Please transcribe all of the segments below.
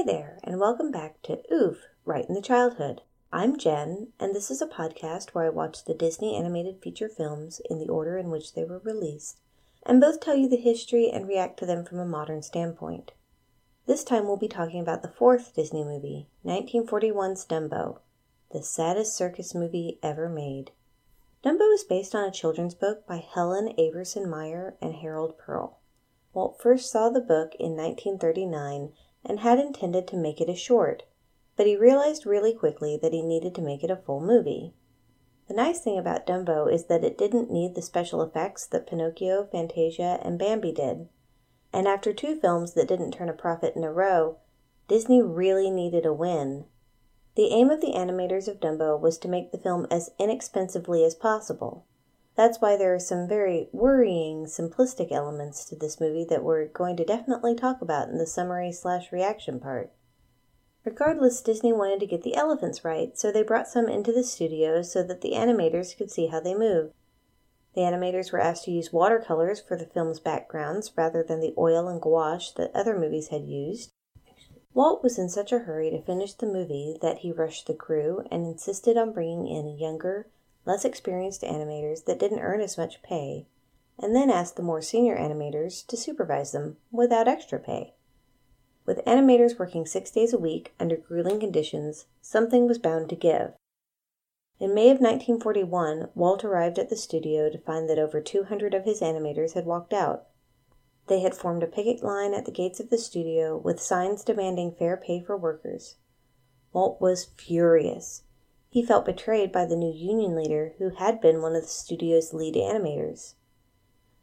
Hi there, and welcome back to Oof, Right in the Childhood. I'm Jen, and this is a podcast where I watch the Disney animated feature films in the order in which they were released, and both tell you the history and react to them from a modern standpoint. This time we'll be talking about the fourth Disney movie, 1941's Dumbo, the saddest circus movie ever made. Dumbo is based on a children's book by Helen Aberson Mayer and Harold Pearl. Walt first saw the book in 1939 and had intended to make it a short, but he realized really quickly that he needed to make it a full movie. The nice thing about Dumbo is that it didn't need the special effects that Pinocchio, Fantasia, and Bambi did. And after two films that didn't turn a profit in a row, Disney really needed a win. The aim of the animators of Dumbo was to make the film as inexpensively as possible. That's why there are some very worrying, simplistic elements to this movie that we're going to definitely talk about in the summary slash reaction part. Regardless, Disney wanted to get the elephants right, so they brought some into the studio so that the animators could see how they move. The animators were asked to use watercolors for the film's backgrounds rather than the oil and gouache that other movies had used. Walt was in such a hurry to finish the movie that he rushed the crew and insisted on bringing in a younger, less experienced animators that didn't earn as much pay, and then asked the more senior animators to supervise them without extra pay. With animators working six days a week under grueling conditions, something was bound to give. In May of 1941, Walt arrived at the studio to find that over 200 of his animators had walked out. They had formed a picket line at the gates of the studio with signs demanding fair pay for workers. Walt was furious. He felt betrayed by the new union leader who had been one of the studio's lead animators.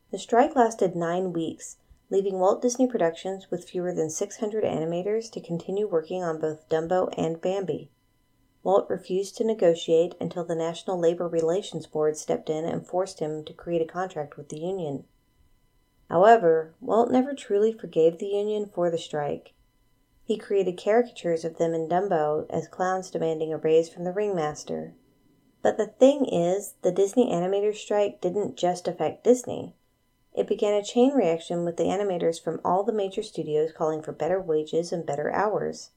The strike lasted nine weeks, leaving Walt Disney Productions with fewer than 600 animators to continue working on both Dumbo and Bambi. Walt refused to negotiate until the National Labor Relations Board stepped in and forced him to create a contract with the union. However, Walt never truly forgave the union for the strike. He created caricatures of them in Dumbo as clowns demanding a raise from the ringmaster. But the thing is, the Disney animator strike didn't just affect Disney. It began a chain reaction with the animators from all the major studios calling for better wages and better hours.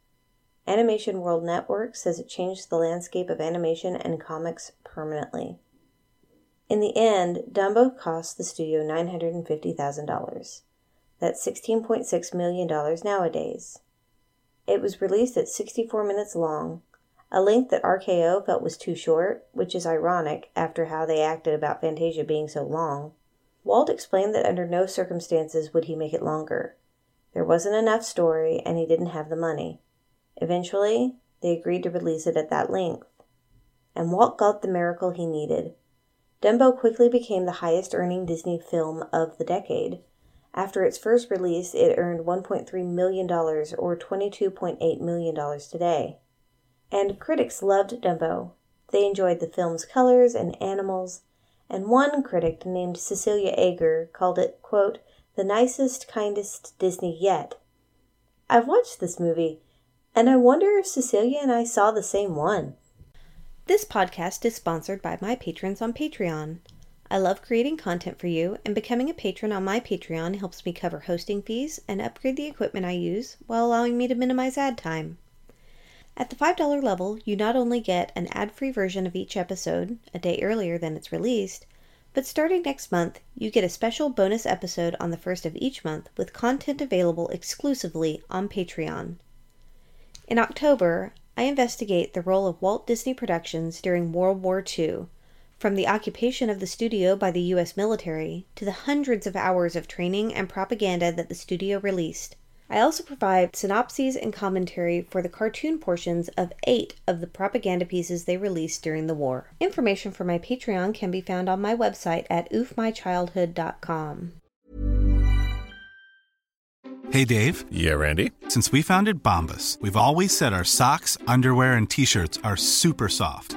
Animation World Network says it changed the landscape of animation and comics permanently. In the end, Dumbo cost the studio $950,000. That's $16.6 million nowadays. It was released at 64 minutes long, a length that RKO felt was too short, which is ironic after how they acted about Fantasia being so long. Walt explained that under no circumstances would he make it longer. There wasn't enough story, and he didn't have the money. Eventually, they agreed to release it at that length. And Walt got the miracle he needed. Dumbo quickly became the highest earning Disney film of the decade. After its first release, it earned $1.3 million, or $22.8 million today. And critics loved Dumbo. They enjoyed the film's colors and animals, and one critic named Cecilia Ager called it, quote, the nicest, kindest Disney yet. I've watched this movie, and I wonder if Cecilia and I saw the same one. This podcast is sponsored by my patrons on Patreon. I love creating content for you, and becoming a patron on my Patreon helps me cover hosting fees and upgrade the equipment I use while allowing me to minimize ad time. At the $5 level, you not only get an ad free version of each episode a day earlier than it's released, but starting next month, you get a special bonus episode on the first of each month with content available exclusively on Patreon. In October, I investigate the role of Walt Disney Productions during World War II from the occupation of the studio by the U.S. military to the hundreds of hours of training and propaganda that the studio released. I also provide synopses and commentary for the cartoon portions of eight of the propaganda pieces they released during the war. Information for my Patreon can be found on my website at oofmychildhood.com. Hey, Dave. Yeah, Randy. Since we founded Bombas, we've always said our socks, underwear, and t shirts are super soft.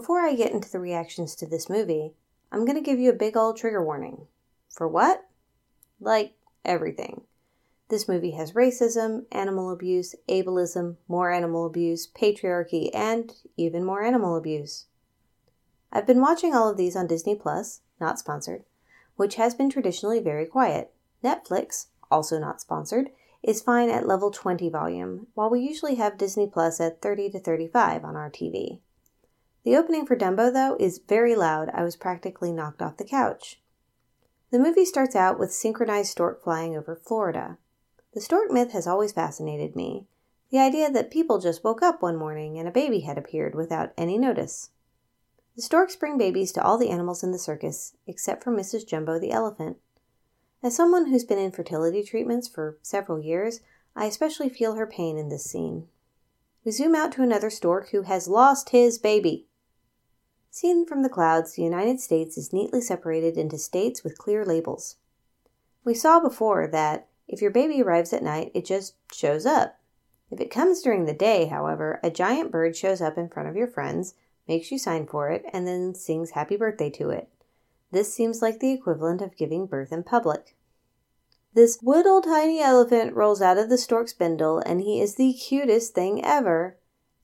Before I get into the reactions to this movie, I'm going to give you a big old trigger warning. For what? Like everything. This movie has racism, animal abuse, ableism, more animal abuse, patriarchy, and even more animal abuse. I've been watching all of these on Disney Plus, not sponsored, which has been traditionally very quiet. Netflix, also not sponsored, is fine at level 20 volume, while we usually have Disney Plus at 30 to 35 on our TV. The opening for Dumbo, though, is very loud. I was practically knocked off the couch. The movie starts out with synchronized stork flying over Florida. The stork myth has always fascinated me. The idea that people just woke up one morning and a baby had appeared without any notice. The storks bring babies to all the animals in the circus, except for Mrs. Jumbo the elephant. As someone who's been in fertility treatments for several years, I especially feel her pain in this scene. We zoom out to another stork who has lost his baby. Seen from the clouds, the United States is neatly separated into states with clear labels. We saw before that if your baby arrives at night, it just shows up. If it comes during the day, however, a giant bird shows up in front of your friends, makes you sign for it, and then sings happy birthday to it. This seems like the equivalent of giving birth in public. This little tiny elephant rolls out of the stork spindle, and he is the cutest thing ever.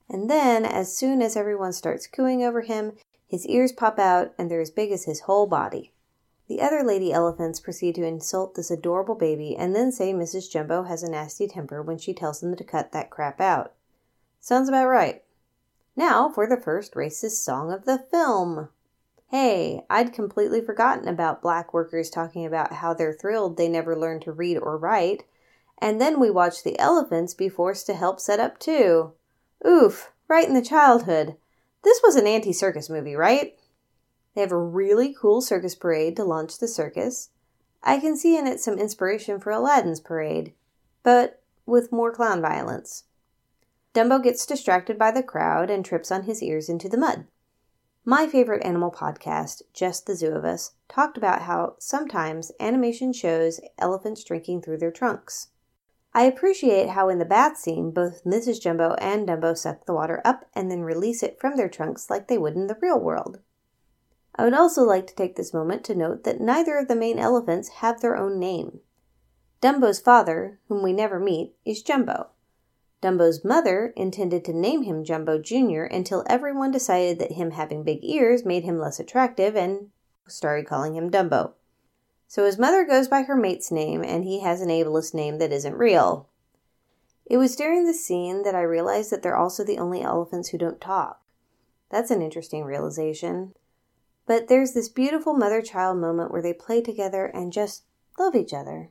And then, as soon as everyone starts cooing over him, his ears pop out, and they're as big as his whole body. The other lady elephants proceed to insult this adorable baby and then say Mrs. Jumbo has a nasty temper when she tells them to cut that crap out. Sounds about right. Now for the first racist song of the film. Hey, I'd completely forgotten about black workers talking about how they're thrilled they never learned to read or write. And then we watch the elephants be forced to help set up too. Oof, right in the childhood. This was an anti circus movie, right? They have a really cool circus parade to launch the circus. I can see in it some inspiration for Aladdin's parade, but with more clown violence. Dumbo gets distracted by the crowd and trips on his ears into the mud. My favorite animal podcast, Just the Zoo of Us, talked about how sometimes animation shows elephants drinking through their trunks. I appreciate how in the bath scene, both Mrs. Jumbo and Dumbo suck the water up and then release it from their trunks like they would in the real world. I would also like to take this moment to note that neither of the main elephants have their own name. Dumbo's father, whom we never meet, is Jumbo. Dumbo's mother intended to name him Jumbo Jr. until everyone decided that him having big ears made him less attractive and started calling him Dumbo. So his mother goes by her mate's name, and he has an ableist name that isn't real. It was during this scene that I realized that they're also the only elephants who don't talk. That's an interesting realization. But there's this beautiful mother child moment where they play together and just love each other.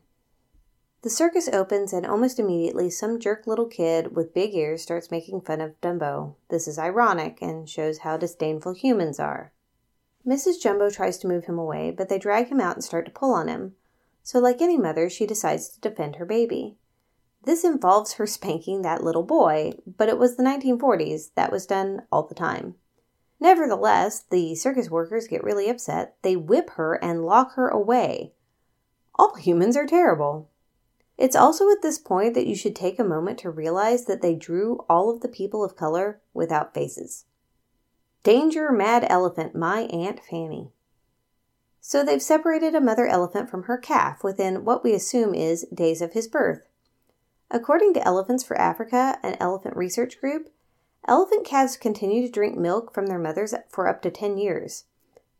The circus opens, and almost immediately, some jerk little kid with big ears starts making fun of Dumbo. This is ironic and shows how disdainful humans are. Mrs. Jumbo tries to move him away, but they drag him out and start to pull on him. So, like any mother, she decides to defend her baby. This involves her spanking that little boy, but it was the 1940s. That was done all the time. Nevertheless, the circus workers get really upset. They whip her and lock her away. All humans are terrible. It's also at this point that you should take a moment to realize that they drew all of the people of color without faces. Danger, mad elephant, my Aunt Fanny. So they've separated a mother elephant from her calf within what we assume is days of his birth. According to Elephants for Africa, an elephant research group, Elephant calves continue to drink milk from their mothers for up to 10 years.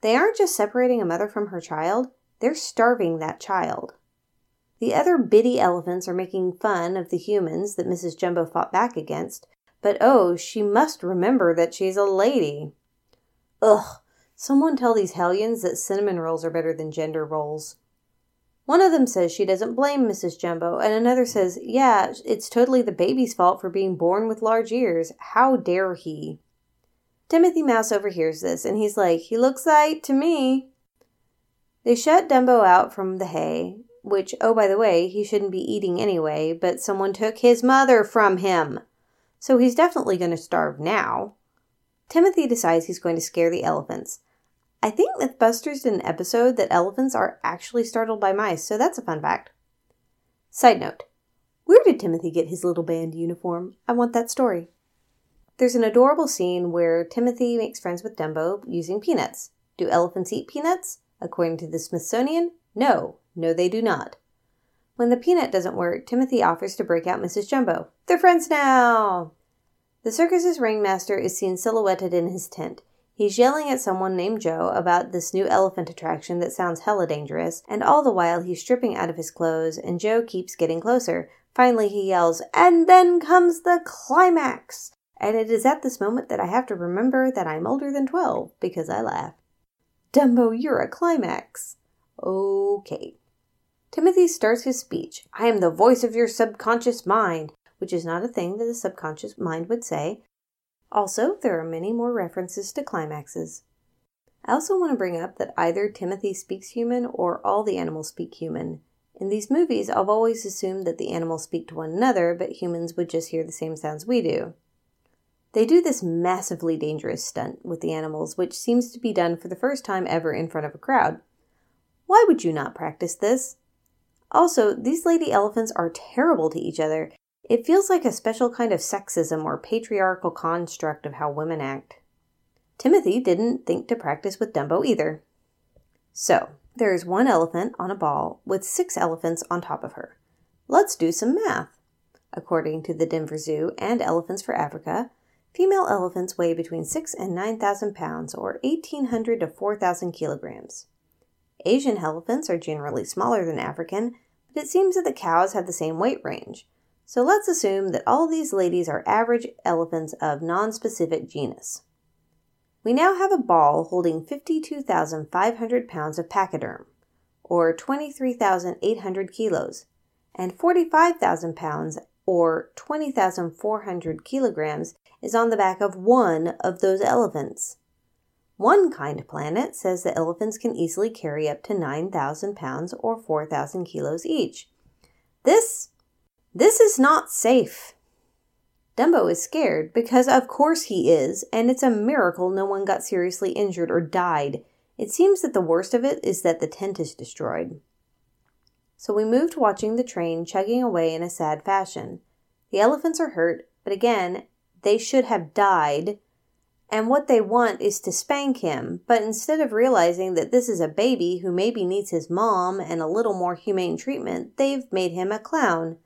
They aren't just separating a mother from her child, they're starving that child. The other bitty elephants are making fun of the humans that Mrs. Jumbo fought back against, but oh, she must remember that she's a lady. Ugh, someone tell these hellions that cinnamon rolls are better than gender rolls. One of them says she doesn't blame Mrs. Jumbo, and another says, yeah, it's totally the baby's fault for being born with large ears. How dare he? Timothy Mouse overhears this, and he's like, he looks like to me. They shut Dumbo out from the hay, which, oh, by the way, he shouldn't be eating anyway, but someone took his mother from him. So he's definitely going to starve now. Timothy decides he's going to scare the elephants. I think Mythbusters did an episode that elephants are actually startled by mice, so that's a fun fact. Side note Where did Timothy get his little band uniform? I want that story. There's an adorable scene where Timothy makes friends with Dumbo using peanuts. Do elephants eat peanuts? According to the Smithsonian, no, no, they do not. When the peanut doesn't work, Timothy offers to break out Mrs. Jumbo. They're friends now! The circus's ringmaster is seen silhouetted in his tent. He's yelling at someone named Joe about this new elephant attraction that sounds hella dangerous, and all the while he's stripping out of his clothes, and Joe keeps getting closer. Finally, he yells, And then comes the climax! And it is at this moment that I have to remember that I'm older than 12 because I laugh. Dumbo, you're a climax. Okay. Timothy starts his speech. I am the voice of your subconscious mind, which is not a thing that a subconscious mind would say, also, there are many more references to climaxes. I also want to bring up that either Timothy speaks human or all the animals speak human. In these movies, I've always assumed that the animals speak to one another, but humans would just hear the same sounds we do. They do this massively dangerous stunt with the animals, which seems to be done for the first time ever in front of a crowd. Why would you not practice this? Also, these lady elephants are terrible to each other, it feels like a special kind of sexism or patriarchal construct of how women act. Timothy didn't think to practice with Dumbo either. So, there is one elephant on a ball with six elephants on top of her. Let's do some math. According to the Denver Zoo and Elephants for Africa, female elephants weigh between 6 and 9,000 pounds or 1,800 to 4,000 kilograms. Asian elephants are generally smaller than African, but it seems that the cows have the same weight range. So let's assume that all these ladies are average elephants of non-specific genus. We now have a ball holding 52,500 pounds of pachyderm, or 23,800 kilos, and 45,000 pounds, or 20,400 kilograms, is on the back of one of those elephants. One kind planet says that elephants can easily carry up to 9,000 pounds or 4,000 kilos each. This this is not safe. Dumbo is scared because, of course, he is, and it's a miracle no one got seriously injured or died. It seems that the worst of it is that the tent is destroyed. So we move to watching the train chugging away in a sad fashion. The elephants are hurt, but again, they should have died. And what they want is to spank him, but instead of realizing that this is a baby who maybe needs his mom and a little more humane treatment, they've made him a clown.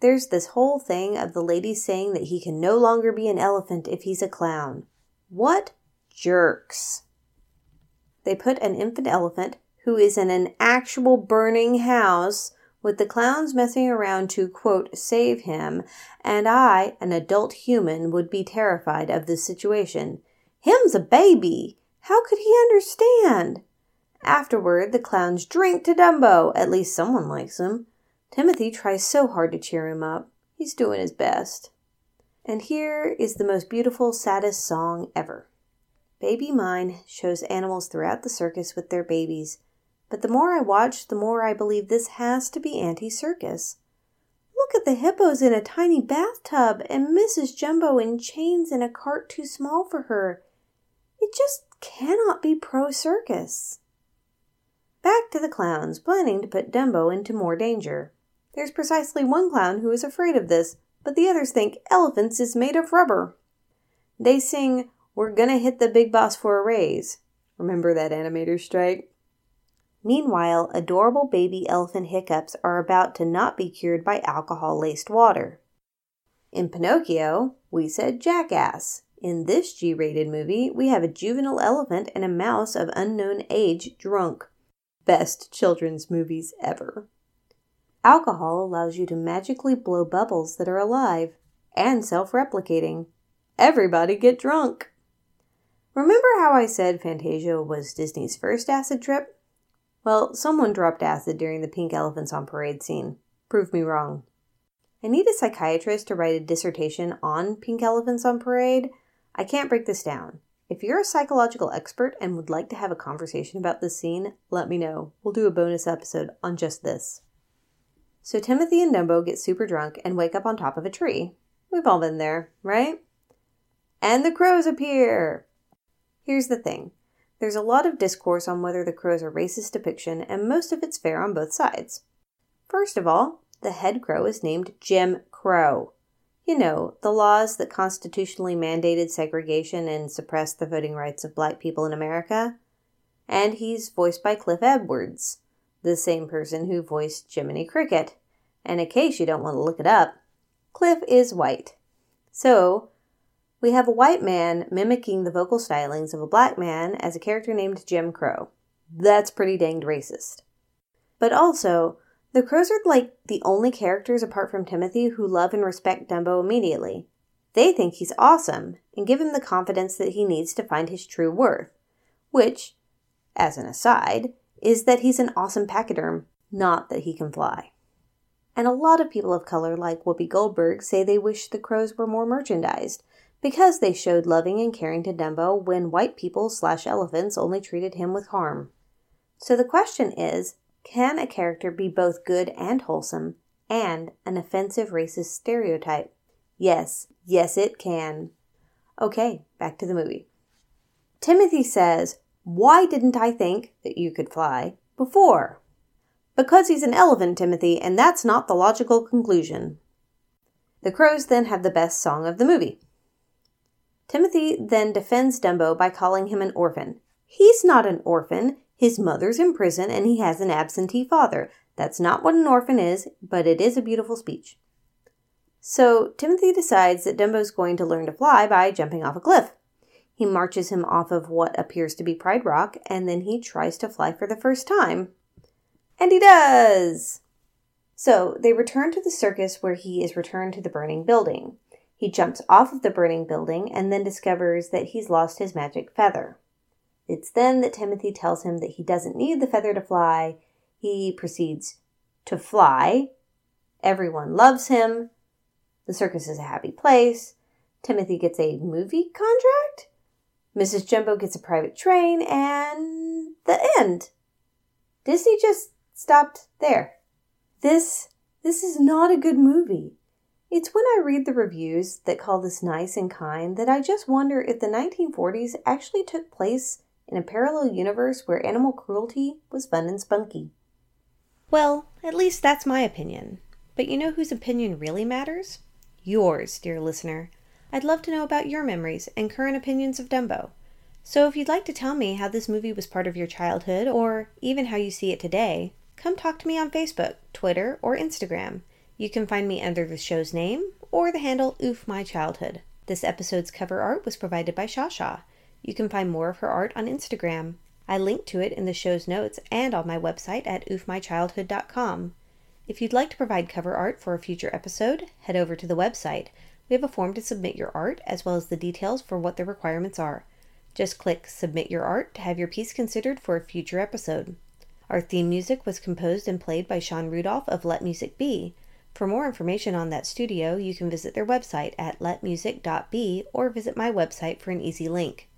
There's this whole thing of the ladies saying that he can no longer be an elephant if he's a clown. What jerks! They put an infant elephant who is in an actual burning house with the clowns messing around to, quote, save him, and I, an adult human, would be terrified of this situation. Him's a baby! How could he understand? Afterward, the clowns drink to Dumbo. At least someone likes him. Timothy tries so hard to cheer him up. He's doing his best. And here is the most beautiful, saddest song ever. Baby Mine shows animals throughout the circus with their babies, but the more I watch, the more I believe this has to be anti circus. Look at the hippos in a tiny bathtub and Mrs. Jumbo in chains in a cart too small for her. It just cannot be pro circus. Back to the clowns, planning to put Dumbo into more danger. There's precisely one clown who is afraid of this, but the others think elephants is made of rubber. They sing, We're gonna hit the big boss for a raise. Remember that animator strike? Meanwhile, adorable baby elephant hiccups are about to not be cured by alcohol laced water. In Pinocchio, We said jackass. In this G rated movie, we have a juvenile elephant and a mouse of unknown age drunk. Best children's movies ever. Alcohol allows you to magically blow bubbles that are alive and self replicating. Everybody get drunk! Remember how I said Fantasia was Disney's first acid trip? Well, someone dropped acid during the Pink Elephants on Parade scene. Prove me wrong. I need a psychiatrist to write a dissertation on Pink Elephants on Parade. I can't break this down. If you're a psychological expert and would like to have a conversation about this scene, let me know. We'll do a bonus episode on just this. So Timothy and Dumbo get super drunk and wake up on top of a tree. We've all been there, right? And the crows appear! Here's the thing there's a lot of discourse on whether the crows are racist depiction, and most of it's fair on both sides. First of all, the head crow is named Jim Crow. You know, the laws that constitutionally mandated segregation and suppressed the voting rights of black people in America. And he's voiced by Cliff Edwards, the same person who voiced Jiminy Cricket. And in case you don't want to look it up, Cliff is white. So, we have a white man mimicking the vocal stylings of a black man as a character named Jim Crow. That's pretty danged racist. But also, the crows are like the only characters apart from Timothy who love and respect Dumbo immediately. They think he's awesome and give him the confidence that he needs to find his true worth, which, as an aside, is that he's an awesome pachyderm, not that he can fly. And a lot of people of color, like Whoopi Goldberg, say they wish the crows were more merchandised because they showed loving and caring to Dumbo when white people slash elephants only treated him with harm. So the question is can a character be both good and wholesome and an offensive racist stereotype? Yes, yes, it can. Okay, back to the movie. Timothy says, Why didn't I think that you could fly before? Because he's an elephant, Timothy, and that's not the logical conclusion. The crows then have the best song of the movie. Timothy then defends Dumbo by calling him an orphan. He's not an orphan. His mother's in prison and he has an absentee father. That's not what an orphan is, but it is a beautiful speech. So Timothy decides that Dumbo's going to learn to fly by jumping off a cliff. He marches him off of what appears to be Pride Rock, and then he tries to fly for the first time. And he does! So they return to the circus where he is returned to the burning building. He jumps off of the burning building and then discovers that he's lost his magic feather. It's then that Timothy tells him that he doesn't need the feather to fly. He proceeds to fly. Everyone loves him. The circus is a happy place. Timothy gets a movie contract. Mrs. Jumbo gets a private train, and the end. Disney just stopped there. This this is not a good movie. It's when I read the reviews that call this nice and kind that I just wonder if the 1940s actually took place in a parallel universe where animal cruelty was fun and spunky. Well, at least that's my opinion. But you know whose opinion really matters? Yours, dear listener. I'd love to know about your memories and current opinions of Dumbo. So if you'd like to tell me how this movie was part of your childhood, or even how you see it today, come talk to me on Facebook, Twitter, or Instagram. You can find me under the show's name or the handle Oof My Childhood. This episode's cover art was provided by Shasha. You can find more of her art on Instagram. I link to it in the show's notes and on my website at oofmychildhood.com. If you'd like to provide cover art for a future episode, head over to the website. We have a form to submit your art as well as the details for what the requirements are. Just click Submit Your Art to have your piece considered for a future episode. Our theme music was composed and played by Sean Rudolph of Let Music Be. For more information on that studio, you can visit their website at letmusic.be or visit my website for an easy link.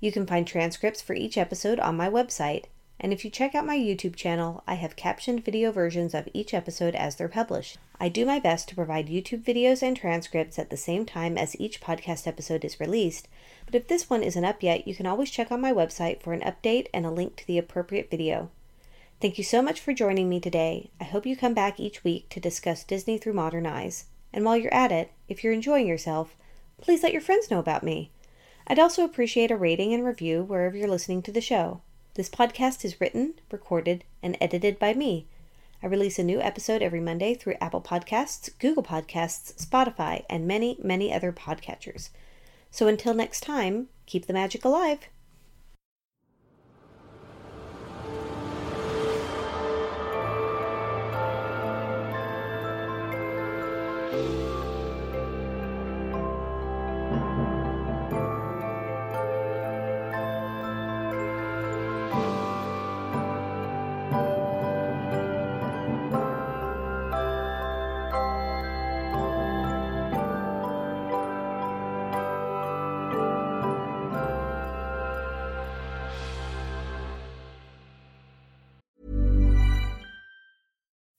You can find transcripts for each episode on my website, and if you check out my YouTube channel, I have captioned video versions of each episode as they're published. I do my best to provide YouTube videos and transcripts at the same time as each podcast episode is released, but if this one isn't up yet, you can always check on my website for an update and a link to the appropriate video. Thank you so much for joining me today. I hope you come back each week to discuss Disney through modern eyes. And while you're at it, if you're enjoying yourself, please let your friends know about me. I'd also appreciate a rating and review wherever you're listening to the show. This podcast is written, recorded, and edited by me. I release a new episode every Monday through Apple Podcasts, Google Podcasts, Spotify, and many, many other podcatchers. So until next time, keep the magic alive.